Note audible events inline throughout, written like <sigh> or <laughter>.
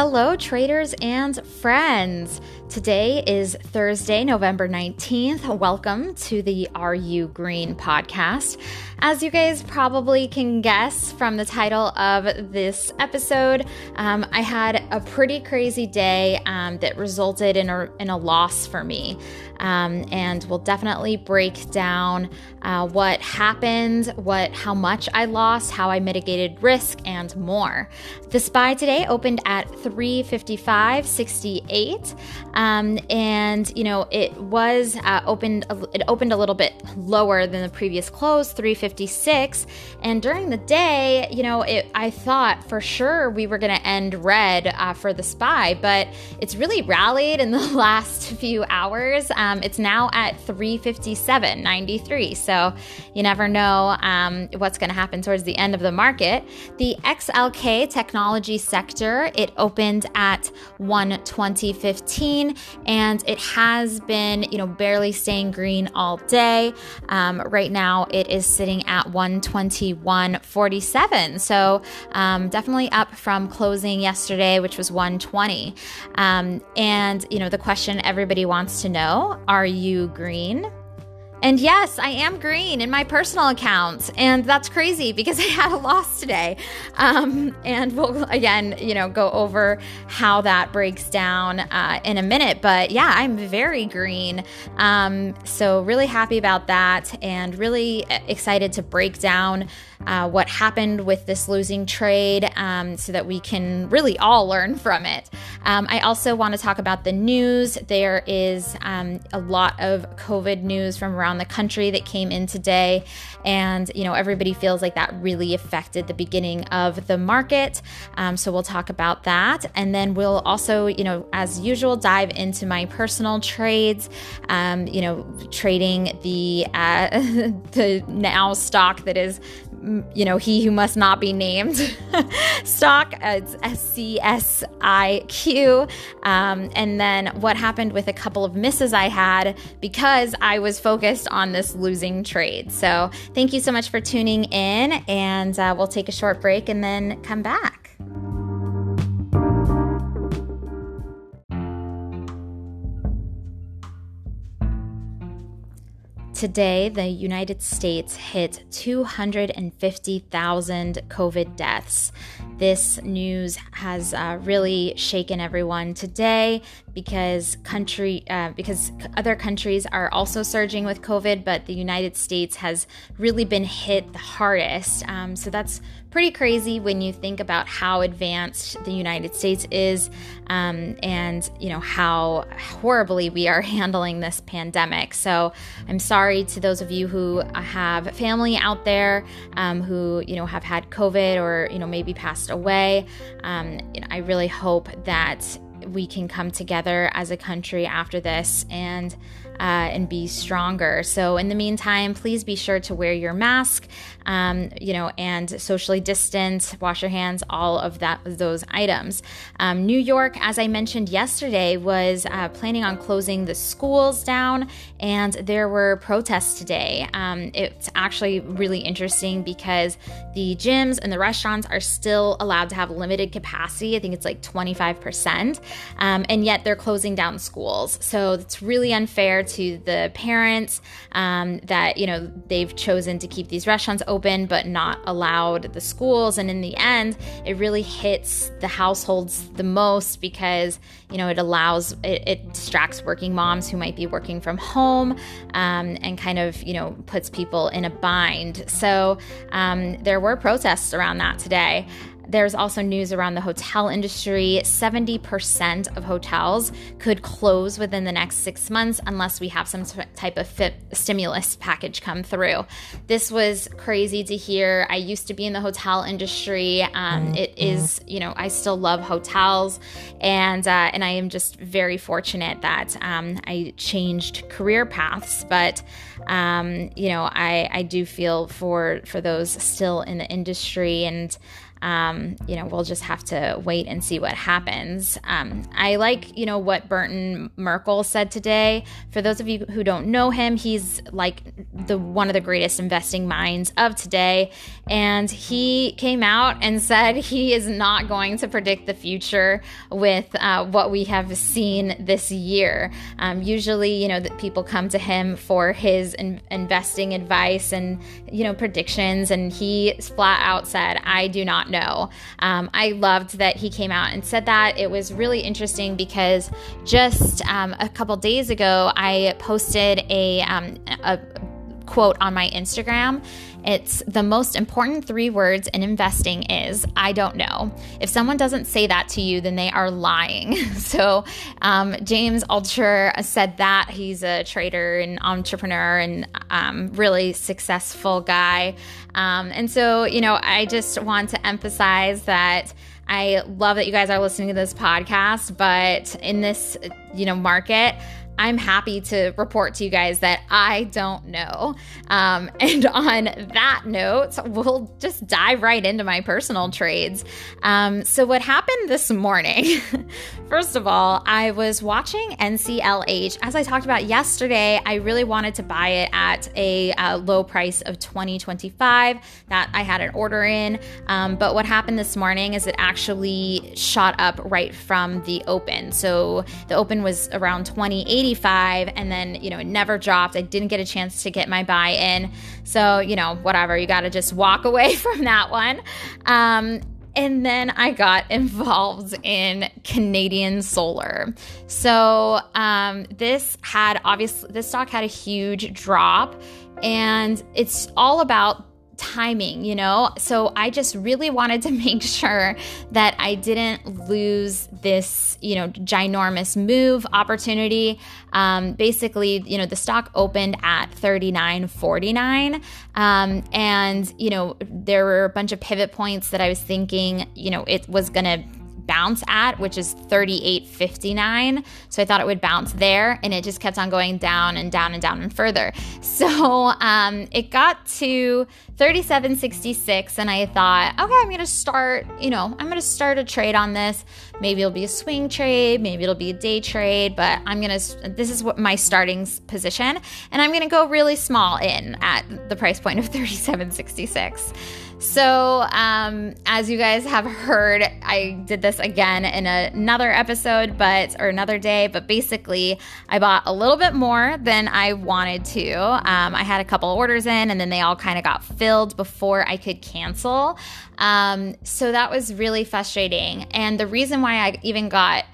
Hello, traders and friends. Today is Thursday, November 19th. Welcome to the Are You Green podcast. As you guys probably can guess from the title of this episode, um, I had a pretty crazy day um, that resulted in a, in a loss for me. Um, and we'll definitely break down uh, what happened, what, how much I lost, how I mitigated risk, and more. The SPY today opened at 355.68. Um, and you know it was uh, opened it opened a little bit lower than the previous close 356 and during the day you know it, i thought for sure we were going to end red uh, for the spy but it's really rallied in <laughs> the last few hours. Um, it's now at 357.93 so you never know um, what's going to happen towards the end of the market. The xlk technology sector it opened at 120.15 and it has been, you know, barely staying green all day. Um, right now, it is sitting at 121.47. So um, definitely up from closing yesterday, which was 120. Um, and, you know, the question everybody wants to know are you green? And yes, I am green in my personal account. And that's crazy because <laughs> I had a loss today. Um, and we'll, again, you know, go over how that breaks down uh, in a minute. But yeah, I'm very green. Um, so, really happy about that and really excited to break down uh, what happened with this losing trade um, so that we can really all learn from it. Um, I also want to talk about the news. There is um, a lot of COVID news from around the country that came in today, and you know everybody feels like that really affected the beginning of the market. Um, so we'll talk about that, and then we'll also, you know, as usual, dive into my personal trades. Um, you know, trading the uh, <laughs> the now stock that is you know, he who must not be named <laughs> stock. It's CSIQ. Um, and then what happened with a couple of misses I had because I was focused on this losing trade. So thank you so much for tuning in, and uh, we'll take a short break and then come back. Today, the United States hit 250,000 COVID deaths. This news has uh, really shaken everyone today because country uh, because other countries are also surging with COVID, but the United States has really been hit the hardest. Um, so that's pretty crazy when you think about how advanced the United States is um, and you know how horribly we are <laughs> handling this pandemic. So I'm sorry to those of you who have family out there um, who you know have had COVID or you know maybe passed away. Um, you know, I really hope that we can come together as a country after this and uh, and be stronger. So in the meantime, please be sure to wear your mask, um, you know, and socially distance, wash your hands, all of that those items. Um, New York, as I mentioned yesterday, was uh, planning on closing the schools down, and there were protests today. Um, it's actually really interesting because the gyms and the restaurants are still allowed to have limited capacity. I think it's like 25%, um, and yet they're closing down schools. So it's really unfair to the parents um, that, you know, they've chosen to keep these restaurants open but not allowed the schools. And in the end, it really hits the households the most because, you know, it allows, it, it distracts working moms who might be working from home um, and kind of, you know, puts people in a bind. So um, there were protests around that today. There's also news around the hotel industry. 70% of hotels could close within the next six months unless we have some type of stimulus package come through. This was crazy to hear. I used to be in the hotel industry. Um, it is, you know, I still love hotels, and uh, and I am just very fortunate that um, I changed career paths. But um, you know, I I do feel for for those still in the industry and um, you know, we'll just have to wait and see what happens. Um, I like, you know, what Burton Malkiel said today. For those of you who don't know him, he's like the one of the greatest investing minds of today. And he came out and said he is not going to predict the future with uh, what we have seen this year. Um, usually, you know, that people come to him for his in- investing advice and, you know, predictions. And he flat out said, I do not know. Um, I loved that he came out and said that. It was really interesting because just um, a couple days ago, I posted a, um, a quote on my Instagram. It's the most important three words in investing is I don't know. If someone doesn't say that to you, then they are lying. <laughs> so, um, James Altucher said that. He's a trader and entrepreneur and um, really successful guy. Um, and so, you know, I just want to emphasize that. I love that you guys are listening to this podcast, but in this, you know, market, I'm happy to report to you guys that I don't know. Um, <laughs> and on that note, we'll just dive right into my personal trades. Um, so, what happened this morning? <laughs> First of all, I was watching NCLH. As I talked about yesterday, I really wanted to buy it at a uh, low price of 2025 that I had an order in. Um, but what happened this morning is it actually shot up right from the open. So, the open was around 2080 85 and then, you know, it never dropped. I didn't get a chance to get my buy in. So, you know, whatever, you got to just walk <laughs> away from that one. Um, and then I got <laughs> involved in Canadian Solar. So um, this had obviously this stock had a huge drop, and it's all about timing, you know? So I just really wanted to <laughs> make sure that I didn't lose this, you know, ginormous move opportunity. Um, basically, you know, the stock opened at 39.49. Um, and, you know, there were a bunch of pivot points that I was thinking, you know, it was going to bounce at, which is 38.59. So I thought it would bounce there, and it just kept on going down and down and down and further. <laughs> So um, it got to 37.66, and I thought, okay, I'm going to start, you know, I'm going to start a trade on this. Maybe it'll be a swing trade, maybe it'll be a day trade, but I'm going to, this is what my starting position, and I'm going to go really small in at the price point of <laughs> 37.66. So, um, as you guys have heard, I did this again in another episode, but or another day. But basically, I bought a little bit more than I wanted to. Um, I had a couple orders in, and then they all kind of got filled before I could cancel. Um, so that was really frustrating. And the reason why I even got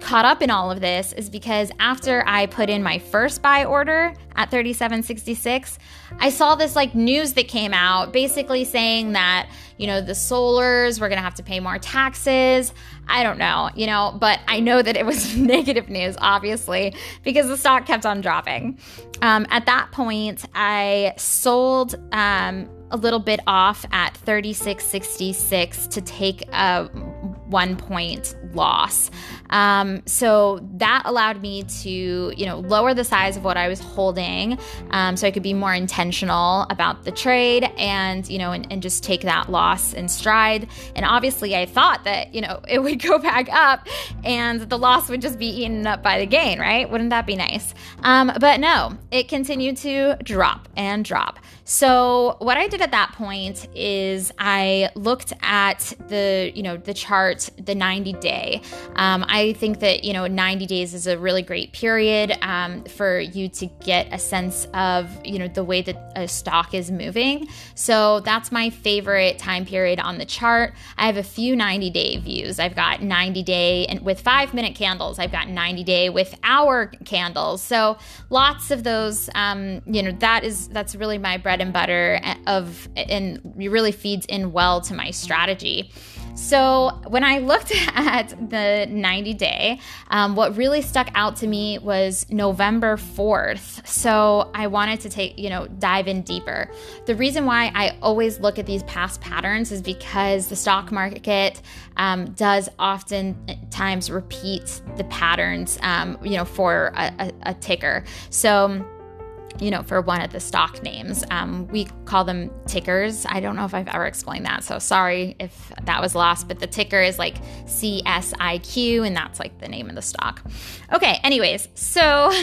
caught up in all of this is because after I put in my first buy order at 3766, I saw this like news that came out basically saying that, you know, the solars we're going to have to pay more taxes. I don't know, you know, but I know that it was <laughs> negative news, obviously, because the stock kept on dropping. Um, at that point, I sold um, a little bit off at 3666 to take a one point loss. Um, so that allowed me to, you know, lower the size of what I was holding, um, so I could be more intentional about the trade and, you know, and, and just take that loss in stride. And obviously, I thought that, you know, <laughs> it would go back up and the loss would just be eaten up by the gain, right? Wouldn't that be nice? Um, but no, it continued to drop and drop. So what I did at that point is I looked at the, you know, the chart, the 90 day. Um, I think that, you know, 90 days is a really great period um, for you to get a sense of, you know, the way that a stock is moving. So that's my favorite time period on the chart. I have a few 90 day views. I've got 90 day and with five minute candles. I've got 90 day with hour candles. So lots of those, um, you know, that is, that's really my bread and butter of and really feeds in well to my strategy. So, when I looked <laughs> at the 90 day, um, what really stuck out to me was November 4th. So, I wanted to take, you know, dive in deeper. The reason why I always look at these past patterns is because the stock market um, does oftentimes repeat the patterns, um, you know, for a, a, a ticker. So, you know, for one of the stock names. Um, we call them tickers. I don't know if I've ever explained that, so sorry if that was lost, but the ticker is like CSIQ, and that's like the name of the stock. Okay, anyways, so. <laughs>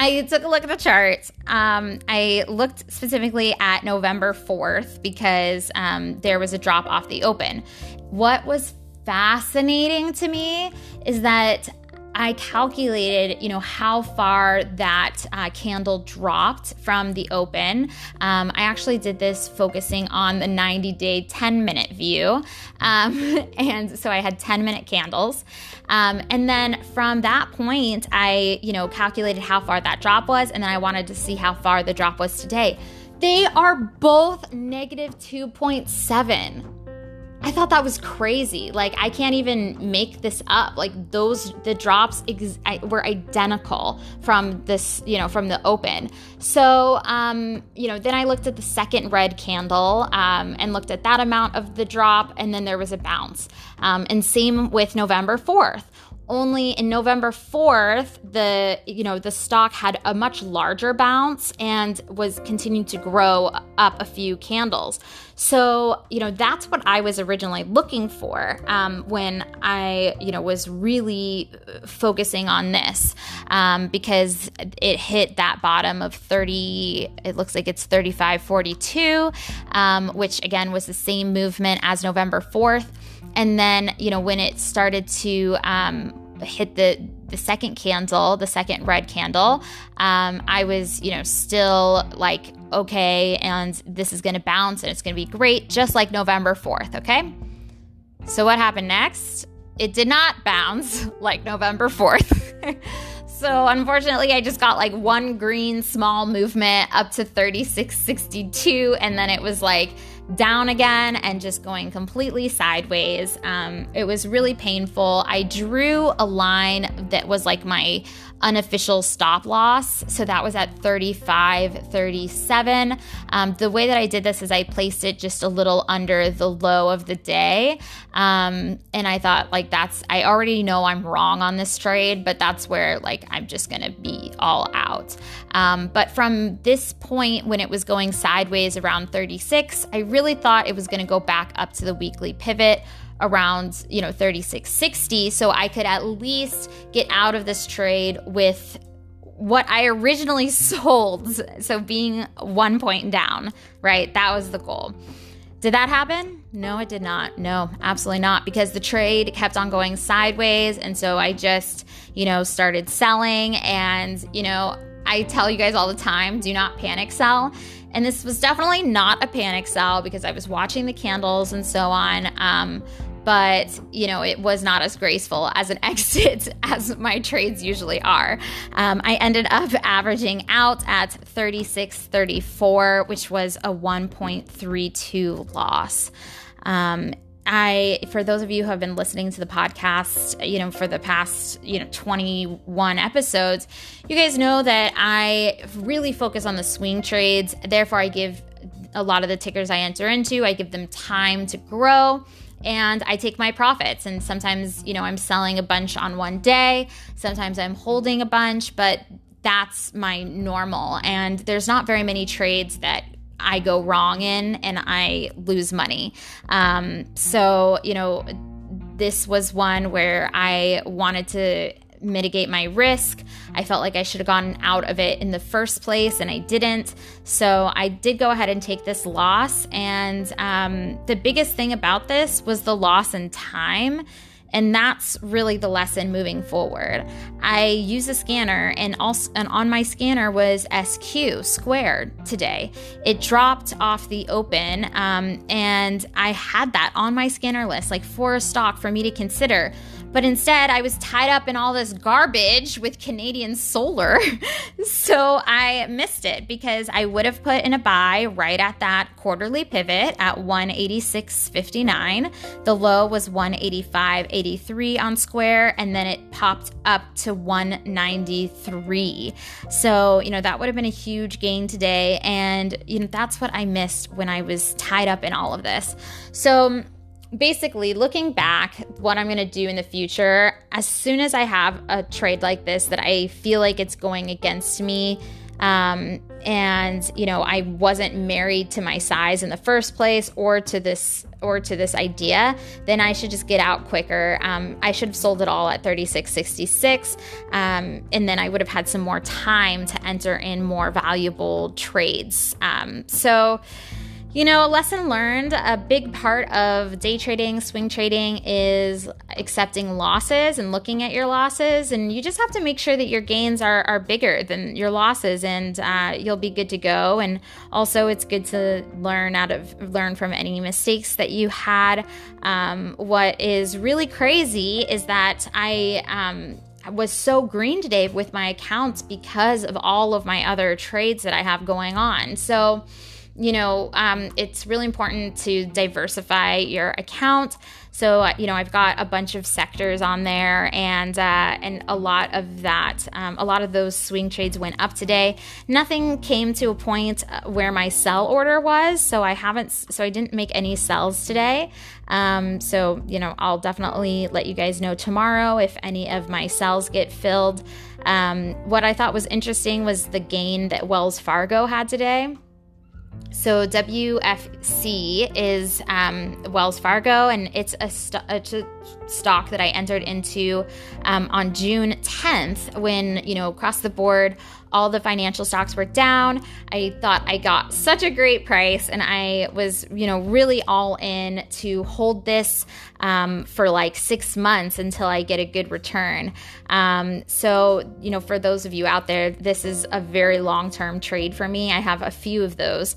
I took a look at the charts. Um, I looked specifically at November 4th because um, there was a drop off the open. What was fascinating to me is that I calculated, you know, how far that uh, candle dropped from the open. Um, I actually did this focusing on the 90 day, 10 minute view. Um, <laughs> and so I had 10 minute candles. Um, and then from that point, I, you know, calculated how far that drop was. And then I wanted to see how far the drop was today. They are both negative 2.7. I thought that was crazy. Like I can't even make this up. Like those the drops ex- were identical from this, you know, from the open. So, um, you know, then I looked at the second red candle um, and looked at that amount of the drop, and then there was a bounce. Um, and same with November fourth only in November 4th, the you know the stock had a much larger bounce and was continuing to grow up a few candles. So you know that's what I was originally looking for um, when I you know was really focusing on this um, because it hit that bottom of 30. It looks like it's 35.42, um, which again was the same movement as November 4th. And then, you know, when it started to um, hit the the second candle, the second red candle, um, I was, you know, still like, okay, and this is going to bounce and it's going to be great, just like November 4th, okay? So, what happened next? It did not bounce <laughs> like November 4th. <laughs> so, unfortunately, I just got like one green small movement up to 3662, and then it was like, down again and just going completely sideways. Um, it was really painful. I drew a line that was like my unofficial stop loss. So that was at 35, 37. Um, the way that I did this is I placed it just a little under the low of the day. Um, and I thought, like, that's, I already know I'm wrong on this trade, but that's where, like, I'm just going to be all out. Um, but from this point, when it was going sideways around 36, I really thought it was going to go back up to the weekly pivot around, you know, 3660 so I could at least get out of this trade with what I originally <laughs> sold. So being one point down, right? That was the goal. Did that happen? No, it did not. No, absolutely not. Because the trade kept on going sideways. And so I just, you know, started selling. And, you know, I tell you guys all the time do not panic sell. And this was definitely not a panic sell because I was watching the candles and so on. Um, but you know it was not as graceful as an <laughs> exit as my trades usually are. Um, i ended up averaging out at 36.34 which was a 1.32 loss. Um, I, for those of you who have been listening to the podcast, you know, for the past, you know, 21 episodes, you guys know that I really focus on the swing trades. Therefore, I give a lot of the tickers I enter into, I give them time to grow and I take my profits. And sometimes, you know, I'm selling a bunch on one day, sometimes I'm holding a bunch, but that's my normal. And there's not very many trades that I go wrong in and I lose money. Um, so, you know, this was one where I wanted to mitigate my risk. I felt like I should have gotten out of it in the first place, and I didn't. So I did go ahead and take this loss. And um, the biggest thing about this was the loss in time. And that's really the lesson moving forward. I use a scanner, and also and on my scanner was SQ squared today. It dropped off the open, um, and I had that on my scanner list, like for a stock for me to consider. But instead, I was tied up in all this garbage with Canadian solar. <laughs> so I missed it because I would have put in a buy right at that quarterly pivot at 186.59. The low was 185.83 on Square, and then it popped up to 193. So, you know, that would have been a huge gain today. And, you know, that's what I missed when I was tied up in all of this. So, basically looking back what i'm going to do in the future as soon as i have a trade like this that i feel like it's going against me um, and you know I wasn't married to my size in the first place or to this or to this idea, then I should just get out quicker. Um, I should have sold it all at 36.66, um, and then I would have had some more time to enter in more valuable trades. Um, so you know, a lesson learned a big part of day trading, swing trading is accepting losses and looking at your losses. And you just have to make sure that your gains are, are bigger than your losses and uh, you'll be good to go. And also, it's good to learn out of learn from any mistakes that you had. Um, what is really crazy is that I, um, was so green today with my accounts because of all of my other trades that I have going on. So, you know, um, it's really important to diversify your account. So, uh, you know, I've got a bunch of sectors on there, and uh, and a lot of that, um, a lot of those swing trades went up today. Nothing came to a point uh, where my sell order was, so I haven't, so I didn't make any sells today. Um, so, you know, I'll definitely let you guys know tomorrow if any of my sells get filled. Um, what I thought was interesting was the gain that Wells Fargo had today. So WFC is um, Wells Fargo, and it's a, st- it's a, stock that I entered into um, on June 10th when you know across the board all the financial stocks were down. I thought I got such a great price, and I was, you know, really all in to hold this um, for like six months until I get a good return. Um, so, you know, for those of you out there, this is a very long term trade for me. I have a few of those.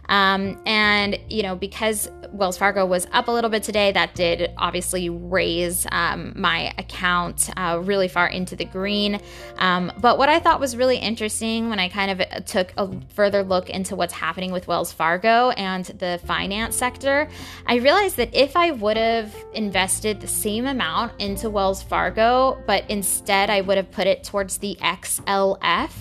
Um, and, you know, because Wells Fargo was up a little bit today, that did obviously raise um, my account uh, really far into the green. Um, but what I thought was really interesting when I kind of took a further look into what's happening with Wells Fargo and the finance sector, I realized that if I would have invested the same amount into Wells Fargo, but instead I would have put it towards the XLF.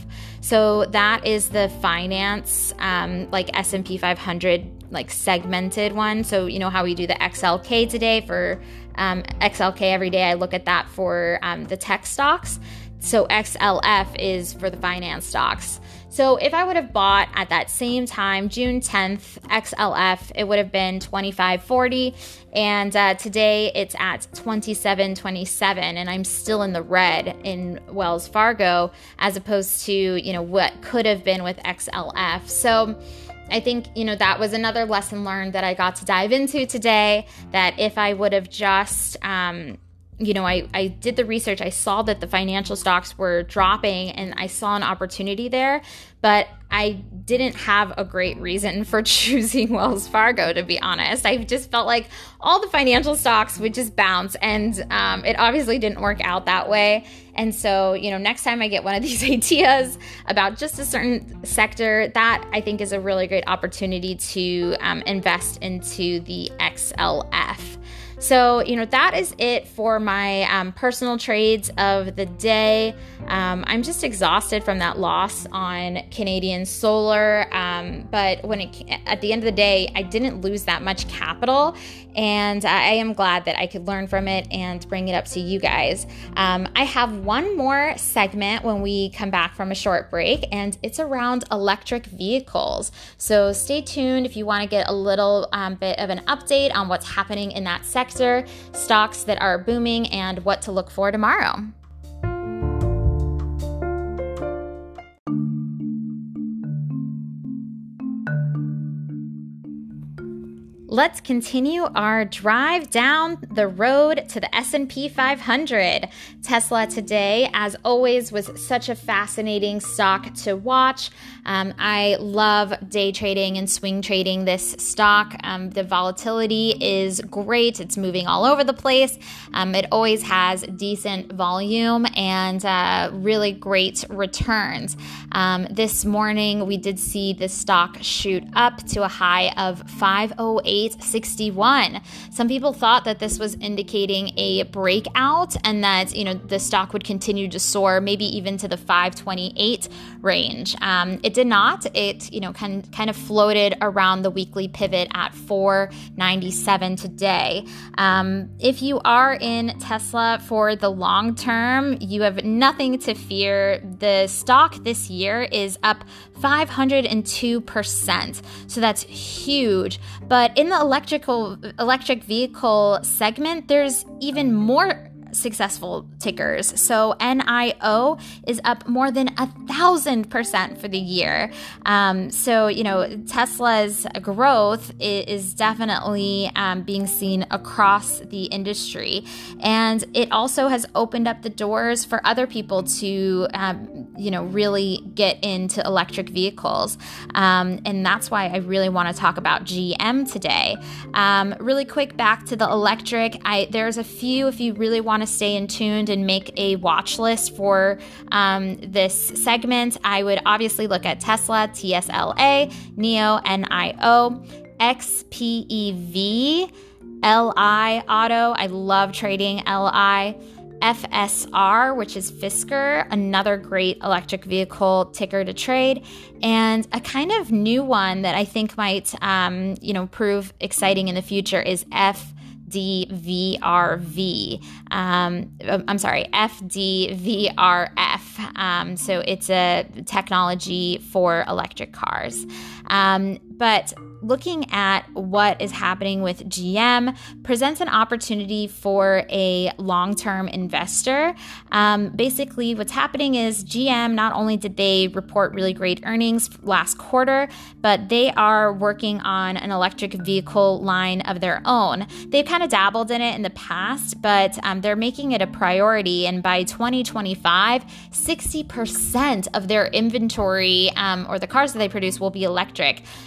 So that is the finance, um, like S&P 5500 like segmented one. So, you know how we do the XLK today for um, XLK every day. I look at that for um, the tech stocks. So, XLF is for the finance stocks. So, if I would have bought at that same time, June 10th, XLF, it would have been 2540. And uh, today it's at 2727. And I'm still in the red in Wells Fargo as opposed to, you know, what could have been with XLF. So, I think, you know, that was another lesson learned that I got to dive into today. That if I would have just, um, you know, I, I did the research. I saw that the financial stocks were dropping and I saw an opportunity there, but I didn't have a great reason for <laughs> choosing Wells Fargo, to be honest. I just felt like all the financial stocks would just bounce, and um, it obviously didn't work out that way. And so, you know, next time I get one of <laughs> these ideas about just a certain sector, that I think is a really great opportunity to um, invest into the XLF. So, you know, that is it for my um, personal trades of the day. Um, I'm just exhausted from that loss on Canadian Solar. Um, but when it, at the end of the day, I didn't lose that much capital. And I am glad that I could learn from it and bring it up to you guys. Um, I have one more segment when we come back from a short break, and it's around electric vehicles. So stay tuned if you want to get a little um, bit of an update on what's happening in that sector, stocks that are booming, and what to look for tomorrow. Let's continue our drive down the road to the S&P 500. Tesla today, as always, was such a fascinating stock to watch. Um, I love day trading and swing trading this stock. Um, the volatility is great. It's moving all over the place. Um, it always has decent volume and uh, really great returns. Um, this morning, we did see the stock shoot up to a high of 508 861. Some people thought that this was indicating a breakout and that, you know, the stock would continue to soar, maybe even to the 528 range. Um, it did not. It, you know, kind, kind of floated around the weekly pivot at 497 today. Um, if you are in Tesla for the long term, you have nothing to fear. The stock this year is up 502%. So that's huge. But in the electrical electric vehicle segment, there's even more successful tickers. So NIO is up more than a thousand percent for the year. Um, so, you know, Tesla's growth is definitely um, being seen across the industry. And it also has opened up the doors for other people to, um, you know, really get into electric vehicles. Um, and that's why I really want to talk about GM today. Um, really quick back to the electric. I, there's a few, if you really want to stay in tuned and make a watch list for um, this segment, I would obviously look at Tesla, TSLA, neo NIO, XPEV, LI Auto. I love trading LI. FSR, which is Fisker, another great electric vehicle ticker to trade, and a kind of new one that I think might, um, you know, prove exciting in the future is. FDVRV. Um, I'm sorry, FDVRF. Um, so it's a technology for electric cars. Um, but looking at what is happening with GM presents an opportunity for a long term investor. Um, basically, what's happening is GM not only did they report really great earnings last quarter, but they are working on an electric vehicle line of their own. They've kind of dabbled in it in the past, but um, they're making it a priority. And by 2025, 60% of their inventory um, or the cars that they produce will be electric.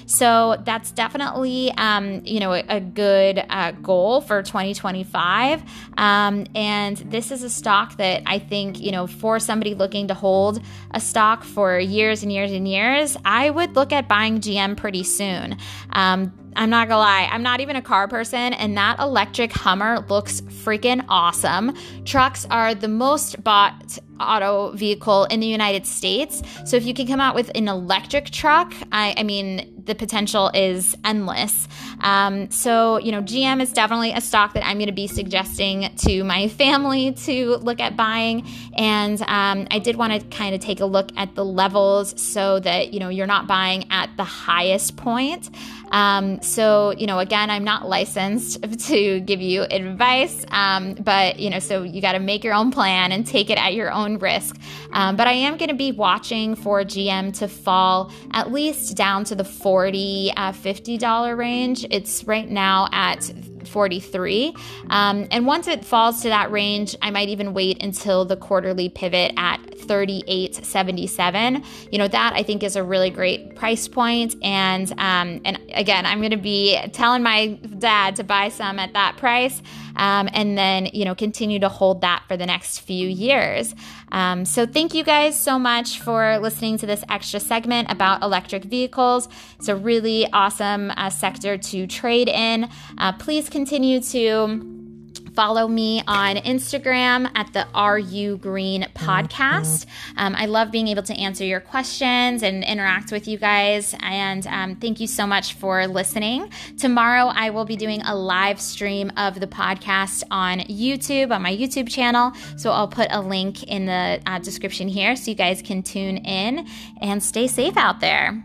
So that's definitely um, you know a, a good uh, goal for 2025. Um, and this is a stock that I think you know for somebody looking to hold a stock for years and years and years, I would look at buying GM pretty soon. Um, I'm not gonna lie, I'm not even a car person, and that electric Hummer looks freaking awesome. Trucks are the most bought auto vehicle in the United States. So if you can come out with an electric truck, I, I mean, the potential is endless. Um, so, you know, GM is definitely a stock that I'm going to be suggesting to my <laughs> family to look at buying. And um, I did want to kind of take a look at the levels so that, you know, you're not buying at the highest point. Um, so, you know, again, I'm not licensed <laughs> to give you advice, um, but, you know, so you got to make your own plan and take it at your own risk. Um, but I am going to be watching for GM to fall at least down to the 40 uh, $50 range. It's right now at 43. Um, and once it falls to that range, I might even wait until the quarterly pivot at 38.77. You know, that I think is a really great price point. And um, and again, I'm going to be telling my dad to buy some at that price um, and then, you know, continue to hold that for the next few years. Um, so thank you guys so much for listening to this extra segment about electric vehicles. It's a really awesome uh, sector to trade in. Uh, please continue to Follow me on Instagram at the RU Green podcast. Um, I love being able to answer your questions and interact with you guys. And um, thank you so much for listening. Tomorrow, I will be doing a live stream of the podcast on YouTube, on my YouTube channel. So I'll put a link in the uh, description here so you guys can tune in and stay safe out there.